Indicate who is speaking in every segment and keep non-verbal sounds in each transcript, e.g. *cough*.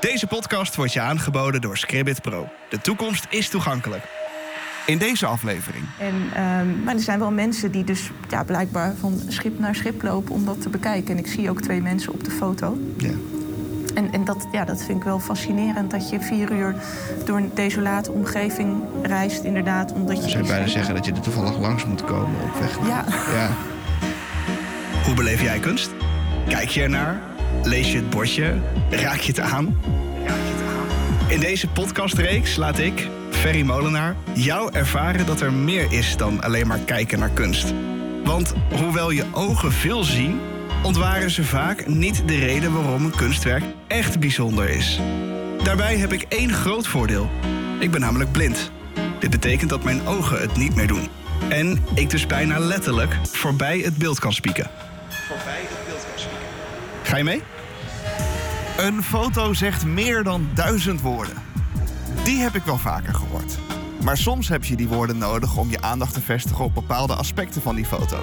Speaker 1: Deze podcast wordt je aangeboden door Scribbit Pro. De toekomst is toegankelijk. In deze aflevering.
Speaker 2: En, ehm, maar er zijn wel mensen die dus ja, blijkbaar van schip naar schip lopen om dat te bekijken. En ik zie ook twee mensen op de foto.
Speaker 1: Ja.
Speaker 2: En, en dat, ja, dat vind ik wel fascinerend. Dat je vier uur door een desolate omgeving reist, inderdaad. Omdat je
Speaker 3: Je zou
Speaker 2: die
Speaker 3: bijna zeggen dat je er toevallig langs moet komen op weg.
Speaker 2: Ja,
Speaker 3: Ja. *laughs*
Speaker 1: Hoe beleef jij kunst? Kijk je ernaar? Lees je het bordje? Raak je het aan? In deze podcastreeks laat ik, Ferry Molenaar, jou ervaren dat er meer is dan alleen maar kijken naar kunst. Want hoewel je ogen veel zien, ontwaren ze vaak niet de reden waarom een kunstwerk echt bijzonder is. Daarbij heb ik één groot voordeel. Ik ben namelijk blind. Dit betekent dat mijn ogen het niet meer doen. En ik dus bijna letterlijk voorbij het beeld kan spieken. Voorbij het beeld kan spieken. Ga je mee?
Speaker 4: Een foto zegt meer dan duizend woorden. Die heb ik wel vaker gehoord. Maar soms heb je die woorden nodig om je aandacht te vestigen op bepaalde aspecten van die foto.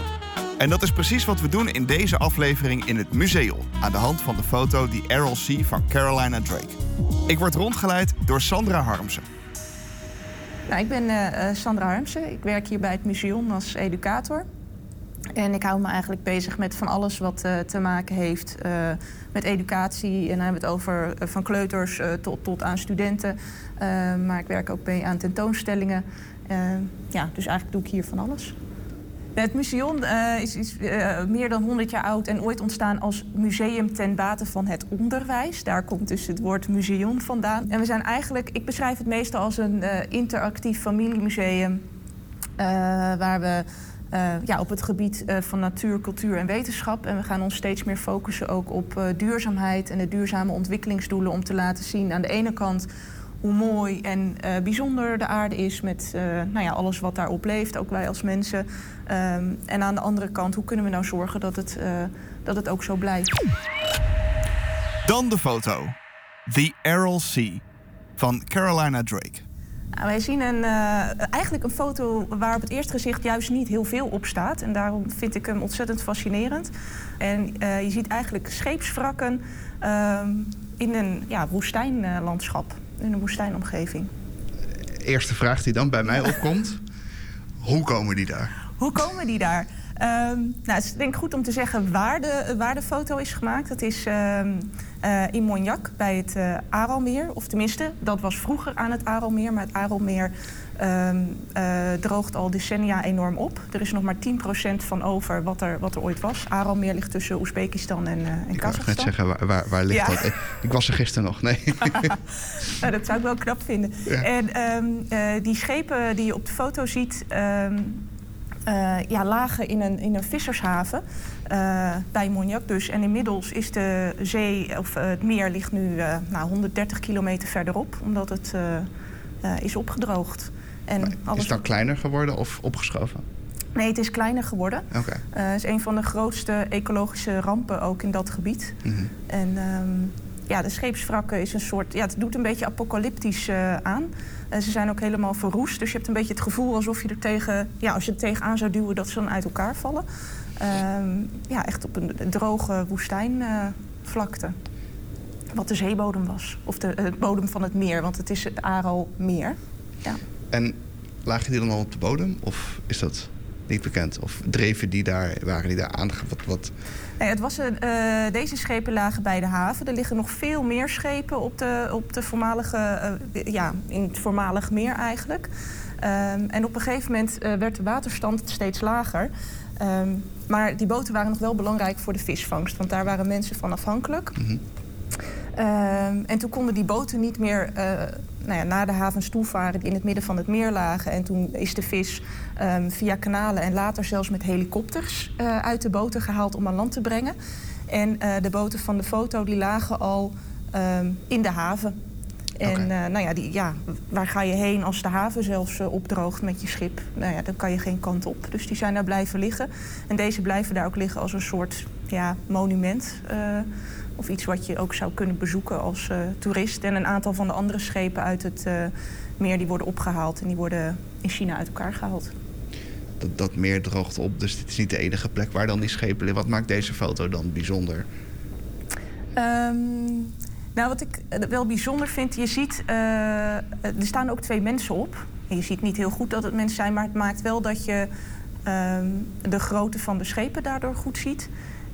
Speaker 4: En dat is precies wat we doen in deze aflevering in het museum. Aan de hand van de foto die Errol C. van Carolina Drake. Ik word rondgeleid door Sandra Harmsen.
Speaker 2: Nou, ik ben eh, eh, Sandra Harmsen. Ik werk hier bij het museum als educator. En ik hou me eigenlijk bezig met van alles wat eh, te maken heeft eh, met educatie. En dan hebben we het over eh, van kleuters tot, tot aan studenten. Maar ik werk ook mee aan tentoonstellingen. Ja, dus eigenlijk doe ik hier van alles. Het museum is, is meer dan 100 jaar oud en ooit ontstaan als museum ten bate van het onderwijs. Daar komt dus het woord museum vandaan. En we zijn eigenlijk, ik beschrijf het meestal als een interactief familiemuseum. waar we eh, ja, op het gebied eh, van natuur, cultuur en wetenschap. En we gaan ons steeds meer focussen ook op eh, duurzaamheid en de duurzame ontwikkelingsdoelen. Om te laten zien aan de ene kant hoe mooi en bijzonder de aarde is met nou ja, alles wat daarop leeft, ook wij als mensen. Ehm, en aan de andere kant, hoe kunnen we nou zorgen dat het, dat het ook zo blijft?
Speaker 4: Dan de foto. The Errol C. van Carolina Drake.
Speaker 2: Nou, wij zien een, eh, eigenlijk een foto waar op het eerste gezicht juist niet heel veel op staat. En daarom vind ik hem ontzettend fascinerend. En eh, je ziet eigenlijk scheepswrakken ehm, in een ja, woestijnlandschap, in een woestijnomgeving.
Speaker 3: Eerste vraag die dan bij mij opkomt. Hoe komen die daar?
Speaker 2: Hoe komen die daar? Ehm, nou, het is denk ik goed om te zeggen waar de, waar de foto is gemaakt. Dat is eh, in Monjac bij het eh Aralmeer. Of tenminste, dat was vroeger aan het Aralmeer. Maar het Aralmeer ehm, eh, droogt al decennia enorm op. Er is nog maar 10% van over wat er, wat er ooit was. Aralmeer ligt tussen Oezbekistan en, en
Speaker 3: Ik wou net
Speaker 2: Kazachstan.
Speaker 3: zeggen, waar, waar, waar ligt
Speaker 2: Ja.
Speaker 3: dat? Ik, ik was er gisteren nog. Nee. *laughs* *laughs*
Speaker 2: Nou, dat zou ik wel knap vinden.
Speaker 3: Ja.
Speaker 2: En ehm, eh, die schepen die je op de foto ziet, ehm, eh, ja, lagen in een, in een vissershaven eh, bij Monjac dus. En inmiddels is de zee, of eh, het meer ligt nu nou, 130 kilometer verderop, omdat het is opgedroogd. En
Speaker 3: Maar Is
Speaker 2: alles...
Speaker 3: het dan kleiner geworden of opgeschoven?
Speaker 2: Nee, het is kleiner geworden. Het is een van de grootste ecologische rampen ook in dat gebied.
Speaker 3: Mhm.
Speaker 2: En ehm, ja, de scheepswrakken is een soort... Ja, het doet een beetje apocalyptisch eh, aan. Eh, ze zijn ook helemaal verroest. Dus je hebt een beetje het gevoel alsof je er tegen... Ja, als je er tegenaan zou duwen, dat ze dan uit elkaar vallen. Ehm, ja, echt op een droge woestijnvlakte. Wat de zeebodem was. Of de eh, bodem van het meer, want het is het Aralmeer. Ja.
Speaker 3: En lagen die dan al op de bodem? Of is dat niet bekend? Of dreven die daar, waren die daar aange... Wat, wat?
Speaker 2: Nee, het was een, eh, deze schepen lagen bij de haven. Er liggen nog veel meer schepen op de, op de voormalige, eh, ja, in het voormalig meer eigenlijk. Ehm, en op een gegeven moment eh, werd de waterstand steeds lager. Ehm, maar die boten waren nog wel belangrijk voor de visvangst, want daar waren mensen van afhankelijk.
Speaker 3: Mhm.
Speaker 2: Ehm, en toen konden die boten niet meer eh, nou ja, naar de havens toe varen die in het midden van het meer lagen. En toen is de vis ehm, via kanalen en later zelfs met helikopters eh, uit de boten gehaald om aan land te brengen. En eh, de boten van de foto die lagen al ehm, in de haven. En nou ja, die, ja, waar ga je heen als de haven zelfs opdroogt met je schip? Nou ja, dan kan je geen kant op. Dus die zijn daar blijven liggen. En deze blijven daar ook liggen als een soort ja, monument. Of iets wat je ook zou kunnen bezoeken als eh, toerist. En een aantal van de andere schepen uit het eh, meer die worden opgehaald. En die worden in China uit elkaar gehaald.
Speaker 3: Dat, dat meer droogt op, dus dit is niet de enige plek waar dan die schepen liggen. Wat maakt deze foto dan bijzonder?
Speaker 2: Ehm, Nou, wat ik eh, wel bijzonder vind, je ziet, er staan ook twee mensen op. En je ziet niet heel goed dat het mensen zijn, maar het maakt wel dat je ehm, de grootte van de schepen daardoor goed ziet.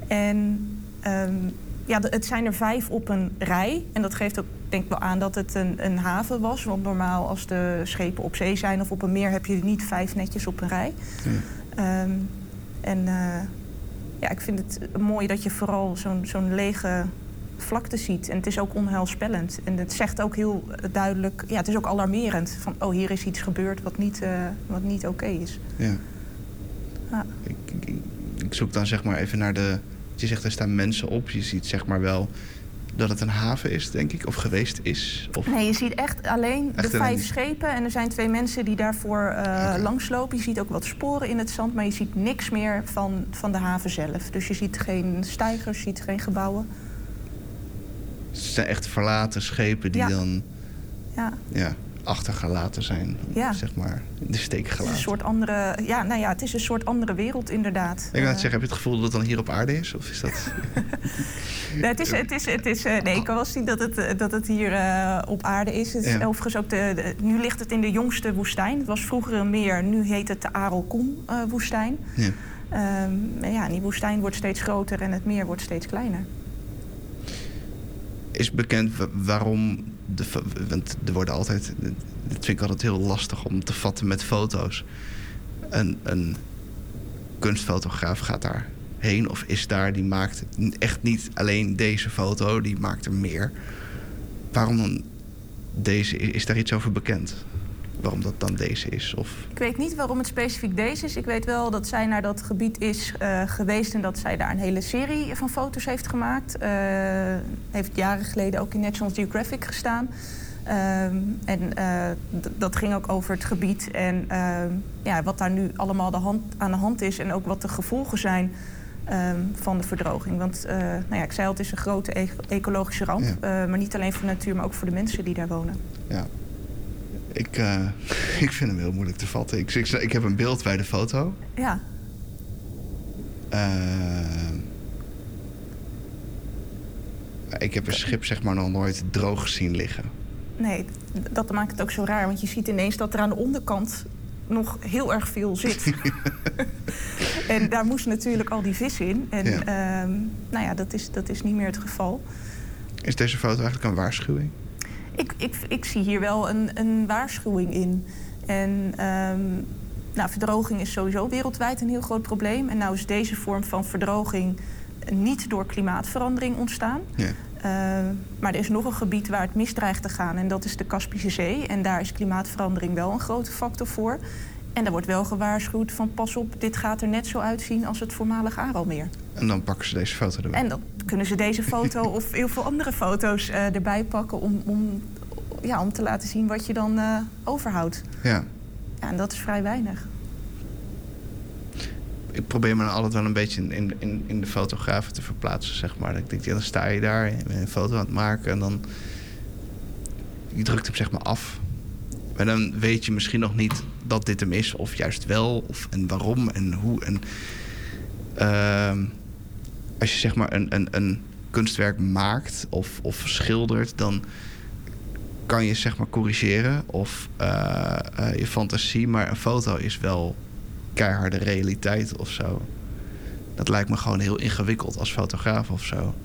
Speaker 2: En ehm, ja, het zijn er vijf op een rij. En dat geeft ook denk ik wel aan dat het een, een haven was. Want normaal als de schepen op zee zijn of op een meer heb je niet vijf netjes op een rij. Ehm, en uh, ja, ik vind het mooi dat je vooral zo'n zo'n lege vlakte ziet. En het is ook onheilspellend. En het zegt ook heel duidelijk, ja, het is ook alarmerend. Van, oh, hier is iets gebeurd wat niet, uh, wat niet oké is.
Speaker 3: Ja. ja. Ik, ik, ik, zoek dan zeg maar even naar de... Je zegt, er staan mensen op. Je ziet zeg maar wel dat het een haven is, denk ik, of geweest is? Of...
Speaker 2: Nee, je ziet echt alleen de vijf schepen. En er zijn twee mensen die daarvoor uh, langslopen. Je ziet ook wat sporen in het zand, maar je ziet niks meer van, van de haven zelf. Dus je ziet geen stijgers, je ziet geen gebouwen.
Speaker 3: Het zijn echt verlaten schepen die dan... Ja. ja achtergelaten zijn, ja. zeg maar, in de steek gelaten.
Speaker 2: Het is een soort andere, ja, nou ja, het is een soort andere wereld inderdaad.
Speaker 3: Ik uh, zeggen, heb je het gevoel dat het dan hier op aarde is, of is dat? *laughs*
Speaker 2: nee, het is, het is, het is, uh, nee, ik kan wel zien dat het, eh, dat het hier uh, op aarde is. Het is ja. overigens ook de, de, nu ligt het in de jongste woestijn. Het was vroeger een meer, nu heet het de Arelkom uh, woestijn. Ja. Um, ja, en die woestijn wordt steeds groter en het meer wordt steeds kleiner.
Speaker 3: Is bekend waarom de, want er worden altijd, dat vind ik altijd heel lastig om te vatten met foto's. Een, een kunstfotograaf gaat daar heen of is daar, die maakt echt niet alleen deze foto, die maakt er meer. Waarom deze? Is daar iets over bekend? Waarom dat dan deze is? Of...
Speaker 2: Ik weet niet waarom het specifiek deze is. Ik weet wel dat zij naar dat gebied is uh, geweest en dat zij daar een hele serie van foto's heeft gemaakt. Uh, heeft jaren geleden ook in National Geographic gestaan. Uh, en uh, dat ging ook over het gebied en ehm, ja, wat daar nu allemaal de hand, aan de hand is en ook wat de gevolgen zijn ehm, van de verdroging. Want nou ja, ik zei al, het is een grote e ecologische ramp, ja. maar niet alleen voor de natuur, maar ook voor de mensen die daar wonen.
Speaker 3: Ja, ik, uh, *laughs* ik vind hem heel moeilijk te vatten. Ik, ik, ik heb een beeld bij de foto.
Speaker 2: Ja.
Speaker 3: Uh, ik heb een schip zeg maar nog nooit droog zien liggen.
Speaker 2: Nee, dat maakt het ook zo raar. Want je ziet ineens dat er aan de onderkant nog heel erg veel zit. *laughs* *laughs* en daar moest natuurlijk al die vis in. En ja. Uh, nou ja, dat is, dat is niet meer het geval.
Speaker 3: Is deze foto eigenlijk een waarschuwing?
Speaker 2: Ik, ik, ik zie hier wel een, een waarschuwing in. En um, nou, verdroging is sowieso wereldwijd een heel groot probleem. En nou is deze vorm van verdroging niet door klimaatverandering ontstaan. Ja. Uh, maar er is nog een gebied waar het misdreigt te gaan en dat is de Kaspische Zee. En daar is klimaatverandering wel een grote factor voor. En daar wordt wel gewaarschuwd van pas op, dit gaat er net zo uitzien als het voormalig Aralmeer.
Speaker 3: En dan pakken ze deze foto erbij.
Speaker 2: En dan kunnen ze deze foto *laughs* of heel veel andere foto's uh, erbij pakken om, om, ja, om te laten zien wat je dan uh, overhoudt.
Speaker 3: Ja.
Speaker 2: ja. En dat is vrij weinig.
Speaker 3: Ik probeer me dan altijd wel een beetje in, in, in de fotografen te verplaatsen, zeg maar. Ik denk, ja, dan sta je daar, je een foto aan het maken en dan... Je drukt hem zeg maar af. Maar dan weet je misschien nog niet dat dit hem is, of juist wel, of en waarom en hoe. En, uh, als je zeg maar een, een, een kunstwerk maakt of, of schildert, dan kan je zeg maar corrigeren of uh, uh, je fantasie, maar een foto is wel keiharde realiteit of zo. Dat lijkt me gewoon heel ingewikkeld als fotograaf of zo.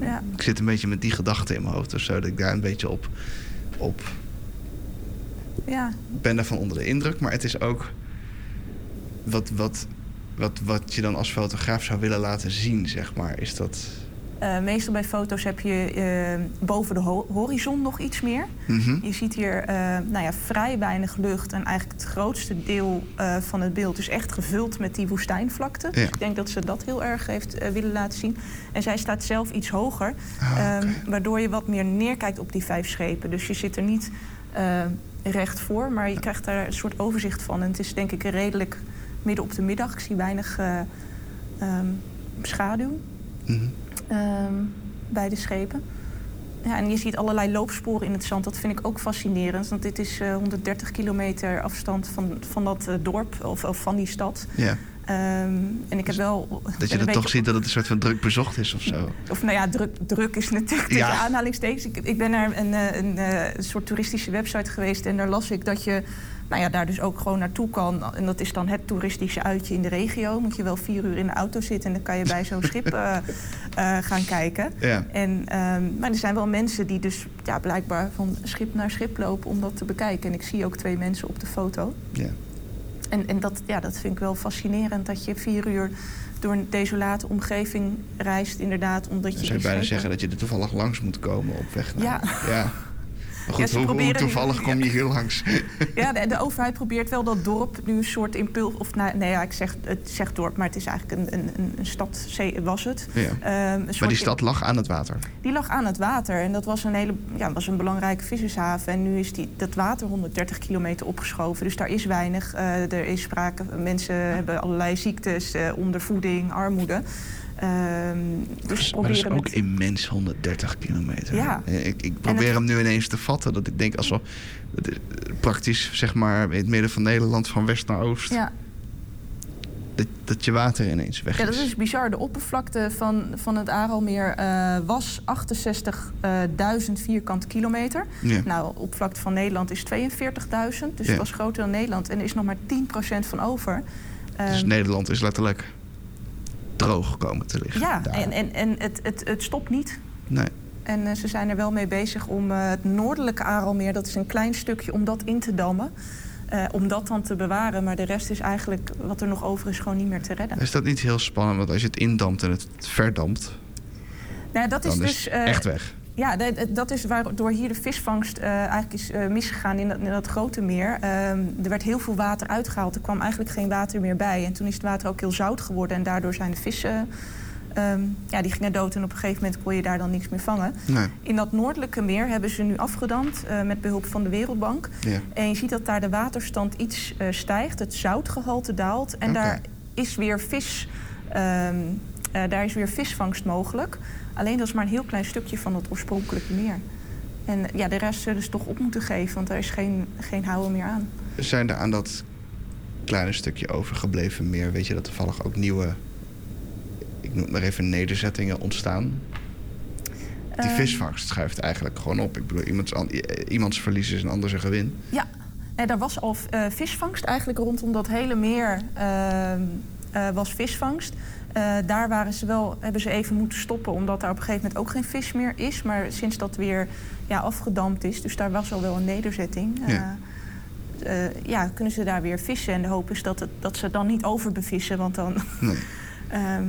Speaker 2: Ja.
Speaker 3: Ik zit een beetje met die gedachten in mijn hoofd of zo, dat ik daar een beetje op, op
Speaker 2: ja.
Speaker 3: ben daarvan onder de indruk. Maar het is ook wat, wat, wat, wat je dan als fotograaf zou willen laten zien, zeg maar. Is dat...
Speaker 2: Uh, meestal bij foto's heb je uh, boven de ho horizon nog iets meer.
Speaker 3: Mm -hmm.
Speaker 2: Je ziet hier uh, nou ja, vrij weinig lucht. En eigenlijk het grootste deel van het beeld is echt gevuld met die woestijnvlakte.
Speaker 3: Ja.
Speaker 2: Dus ik denk dat ze dat heel erg heeft willen laten zien. En zij staat zelf iets hoger.
Speaker 3: Ah, okay.
Speaker 2: um, waardoor je wat meer neerkijkt op die vijf schepen. Dus je zit er niet recht voor, maar je krijgt daar een soort overzicht van. En het is denk ik redelijk midden op de middag. Ik zie weinig um, schaduw.
Speaker 3: Mm -hmm.
Speaker 2: Um, bij de schepen. Ja, en je ziet allerlei loopsporen in het zand. Dat vind ik ook fascinerend. Want dit is uh, 130 kilometer afstand van, van dat uh, dorp of, of, van die stad.
Speaker 3: Ja.
Speaker 2: Ehm, en ik heb wel.
Speaker 3: Dat je dan *laughs* toch ziet dat het een soort van druk bezocht is of zo.
Speaker 2: Of nou ja, druk, druk is natuurlijk
Speaker 3: Ja.
Speaker 2: tussen aanhalingstekens. Ik, ik ben naar een, eh, een, eh, een soort toeristische website geweest en daar las ik dat je nou ja, daar dus ook gewoon naartoe kan. En dat is dan het toeristische uitje in de regio. Moet je wel vier uur in de auto zitten en dan kan je bij zo'n schip *laughs* eh, gaan kijken.
Speaker 3: Ja.
Speaker 2: En, ehm, maar er zijn wel mensen die dus ja, blijkbaar van schip naar schip lopen om dat te bekijken. En ik zie ook twee mensen op de foto.
Speaker 3: ja.
Speaker 2: En, en dat, ja, dat vind ik wel fascinerend, dat je vier uur door een desolate omgeving reist, inderdaad, omdat je...
Speaker 3: Zou je bijna zeggen dat je er toevallig langs moet komen op weg naar.
Speaker 2: Ja.
Speaker 3: ja. *laughs*
Speaker 2: Ja,
Speaker 3: hoe, hoe
Speaker 2: proberen nu-
Speaker 3: toevallig kom je hier langs? *laughs*
Speaker 2: Ja, de, de overheid probeert wel dat dorp nu een soort impuls... Of nou, nee, ja, ik zeg, het zegt dorp, maar het is eigenlijk een, een, een- stad, was het.
Speaker 3: Ja.
Speaker 2: Ehm,
Speaker 3: Maar die stad lag aan het water.
Speaker 2: Die lag aan het water en dat was een hele ja, was een belangrijke vissershaven. En nu is die, dat water 130 kilometer opgeschoven. Dus daar is weinig. Eh, er is sprake, mensen hebben allerlei ziektes, eh, ondervoeding, armoede. Dus
Speaker 3: maar dat is ook
Speaker 2: met-
Speaker 3: immens 130 kilometer.
Speaker 2: Ja.
Speaker 3: Ik, ik probeer hem nu ineens te vatten. Dat ik denk, als we het is, eh, praktisch zeg maar in het midden van Nederland van west naar oost,
Speaker 2: Ja,
Speaker 3: dat, dat je water ineens weg
Speaker 2: ja,
Speaker 3: is.
Speaker 2: dat is bizar. De oppervlakte van, van het Aralmeer eh, was 68.000 vierkante kilometer.
Speaker 3: Ja.
Speaker 2: Nou, oppervlakte van Nederland is 42.000. Dus
Speaker 3: Ja.
Speaker 2: het was groter dan Nederland. En er is nog maar 10% van over.
Speaker 3: Dus
Speaker 2: Ehm,
Speaker 3: Nederland is letterlijk droog komen te liggen.
Speaker 2: Ja,
Speaker 3: daar.
Speaker 2: en, en, en het, het, het stopt niet.
Speaker 3: Nee.
Speaker 2: En eh, ze zijn er wel mee bezig om eh, het noordelijke Aralmeer, dat is een klein stukje, om dat in te dammen. Eh, om dat dan te bewaren. Maar de rest is eigenlijk, wat er nog over is, gewoon niet meer te redden.
Speaker 3: Is dat niet heel spannend? Want als je het indampt en het verdampt,
Speaker 2: Nou, dat is
Speaker 3: dan is
Speaker 2: dus.
Speaker 3: echt weg.
Speaker 2: Ja, dat is waardoor hier de visvangst eh, eigenlijk is eh, misgegaan in dat, in dat grote meer. Ehm, er werd heel veel water uitgehaald. Er kwam eigenlijk geen water meer bij. En toen is het water ook heel zout geworden. En daardoor zijn de vissen. ehm, ja, die gingen dood. En op een gegeven moment kon je daar dan niks meer vangen.
Speaker 3: Nee.
Speaker 2: In dat noordelijke meer hebben ze nu afgedamd eh, met behulp van de Wereldbank.
Speaker 3: Ja.
Speaker 2: En je ziet dat daar de waterstand iets stijgt. Het zoutgehalte daalt. En daar is weer vis. ehm, eh, daar is weer visvangst mogelijk. Alleen dat is maar een heel klein stukje van het oorspronkelijke meer. En ja, de rest zullen ze toch op moeten geven, want er is geen, geen houden meer aan.
Speaker 3: Zijn er aan dat kleine stukje overgebleven meer, weet je dat toevallig ook nieuwe, ik noem het maar even nederzettingen ontstaan? Die
Speaker 2: Ehm,
Speaker 3: visvangst schuift eigenlijk gewoon op. Ik bedoel, iemands, an- iemands verlies is een ander zijn gewin.
Speaker 2: Ja, en er was al eh, visvangst eigenlijk rondom dat hele meer ehm, eh, was visvangst. Eh, daar waren ze wel, hebben ze even moeten stoppen, omdat daar op een gegeven moment ook geen vis meer is. Maar sinds dat weer ja, afgedampt is, dus daar was al wel een nederzetting. eh,
Speaker 3: Ja.
Speaker 2: eh, ja, kunnen ze daar weer vissen. En de hoop is dat, het, dat ze dan niet overbevissen, want dan...
Speaker 3: Nee. *laughs*
Speaker 2: Ehm,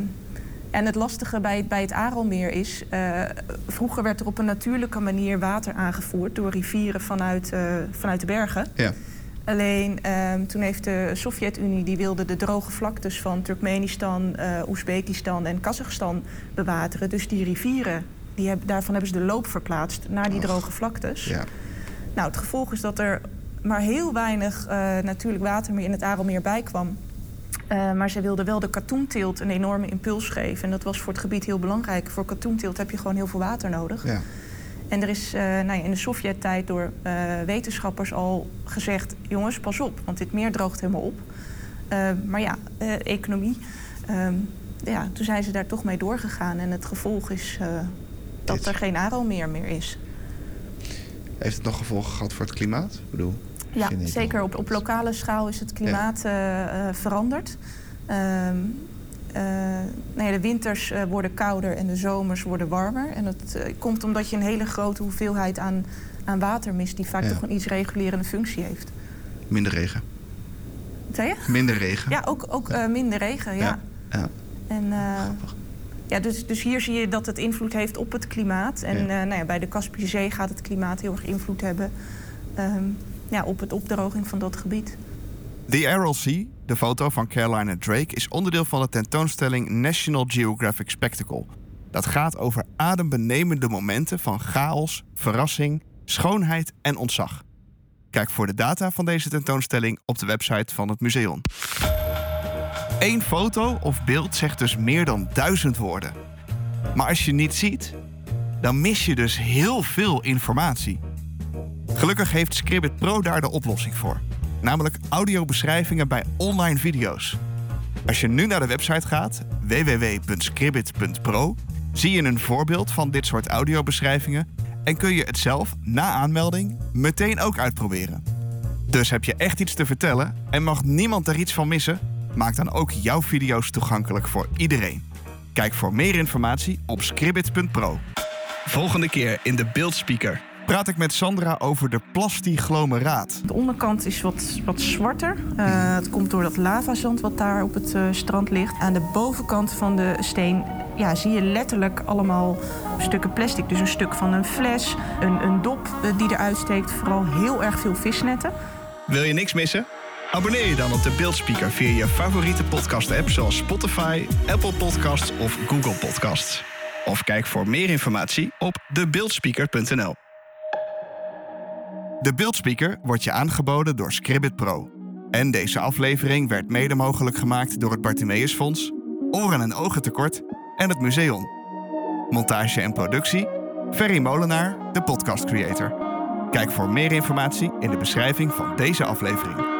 Speaker 2: en het lastige bij, bij het Aralmeer is... eh, vroeger werd er op een natuurlijke manier water aangevoerd... door rivieren vanuit, eh, vanuit de bergen.
Speaker 3: Ja.
Speaker 2: Alleen ehm, toen heeft de Sovjet-Unie... die wilde de droge vlaktes van Turkmenistan, eh Oezbekistan en Kazachstan bewateren. Dus die rivieren, die heb, daarvan hebben ze de loop verplaatst naar die droge vlaktes.
Speaker 3: Ja.
Speaker 2: Nou, het gevolg is dat er maar heel weinig eh, natuurlijk water meer in het Aralmeer bij kwam. Eh, maar ze wilden wel de katoenteelt een enorme impuls geven. En dat was voor het gebied heel belangrijk. Voor katoenteelt heb je gewoon heel veel water nodig.
Speaker 3: ja.
Speaker 2: En er is eh, nou ja, in de Sovjet-tijd door eh, wetenschappers al gezegd... jongens, pas op, want dit meer droogt helemaal op. Eh, maar ja, economie. Ehm, ja, toen zijn ze daar toch mee doorgegaan. En het gevolg is dat
Speaker 3: Dit.
Speaker 2: er geen Aralmeer meer is.
Speaker 3: Heeft het nog gevolgen gehad voor het klimaat? Ik bedoel,
Speaker 2: Ja, zeker op, op lokale schaal is het klimaat veranderd. Ehm, eh, nou ja, de winters eh, worden kouder en de zomers worden warmer. En dat eh, komt omdat je een hele grote hoeveelheid aan, aan water mist... die vaak
Speaker 3: Ja.
Speaker 2: toch een iets regulerende functie heeft.
Speaker 3: minder regen. Minder regen.
Speaker 2: Ja, ook, ook minder regen, ja.
Speaker 3: Ja.
Speaker 2: En, ja, dus, dus hier zie je dat het invloed heeft op het klimaat. En
Speaker 3: Ja.
Speaker 2: nou ja, bij de Kaspische Zee gaat het klimaat heel erg invloed hebben... ehm, ja, op het opdroging van dat gebied.
Speaker 4: The Aral Sea, de foto van Caroline Drake, is onderdeel van de tentoonstelling National Geographic Spectacle. Dat gaat over adembenemende momenten van chaos, verrassing, schoonheid en ontzag. Kijk voor de data van deze tentoonstelling op de website van het museum. Eén foto of beeld zegt dus meer dan duizend woorden. Maar als je niet ziet, dan mis je dus heel veel informatie. Gelukkig heeft Scribbit Pro daar de oplossing voor. Namelijk audiobeschrijvingen bij online video's.
Speaker 3: Als je nu naar de website gaat, www.scribbit.pro, zie je een voorbeeld van dit soort audiobeschrijvingen en kun je het zelf na aanmelding meteen ook uitproberen. Dus heb je echt iets te vertellen en mag niemand er iets van missen? Maak dan ook jouw video's toegankelijk voor iedereen. Kijk voor meer informatie op scribbit.pro.
Speaker 5: Volgende keer in de beeldspeaker.
Speaker 3: Praat ik met Sandra over de plastiglomeraat.
Speaker 2: De onderkant is wat, wat zwarter. Uh, het komt door dat lavazand wat daar op het uh, strand ligt. Aan de bovenkant van de steen ja, zie je letterlijk allemaal stukken plastic. Dus een stuk van een fles, een, een dop uh, die eruit steekt. Vooral heel erg veel visnetten.
Speaker 5: Wil je niks missen? Abonneer je dan op de Beeldspeaker via je favoriete podcast-app zoals Spotify, Apple Podcasts of Google Podcasts. Of kijk voor meer informatie op debeeldspeaker.nl.
Speaker 3: De Beeldspeaker wordt je aangeboden door Scribbit Pro. En deze aflevering werd mede mogelijk gemaakt door het Bartimeus Fonds, Oren en Ogen Tekort en het Museum. Montage en productie, Ferry Molenaar, de podcast creator. Kijk voor meer informatie in de beschrijving van deze aflevering.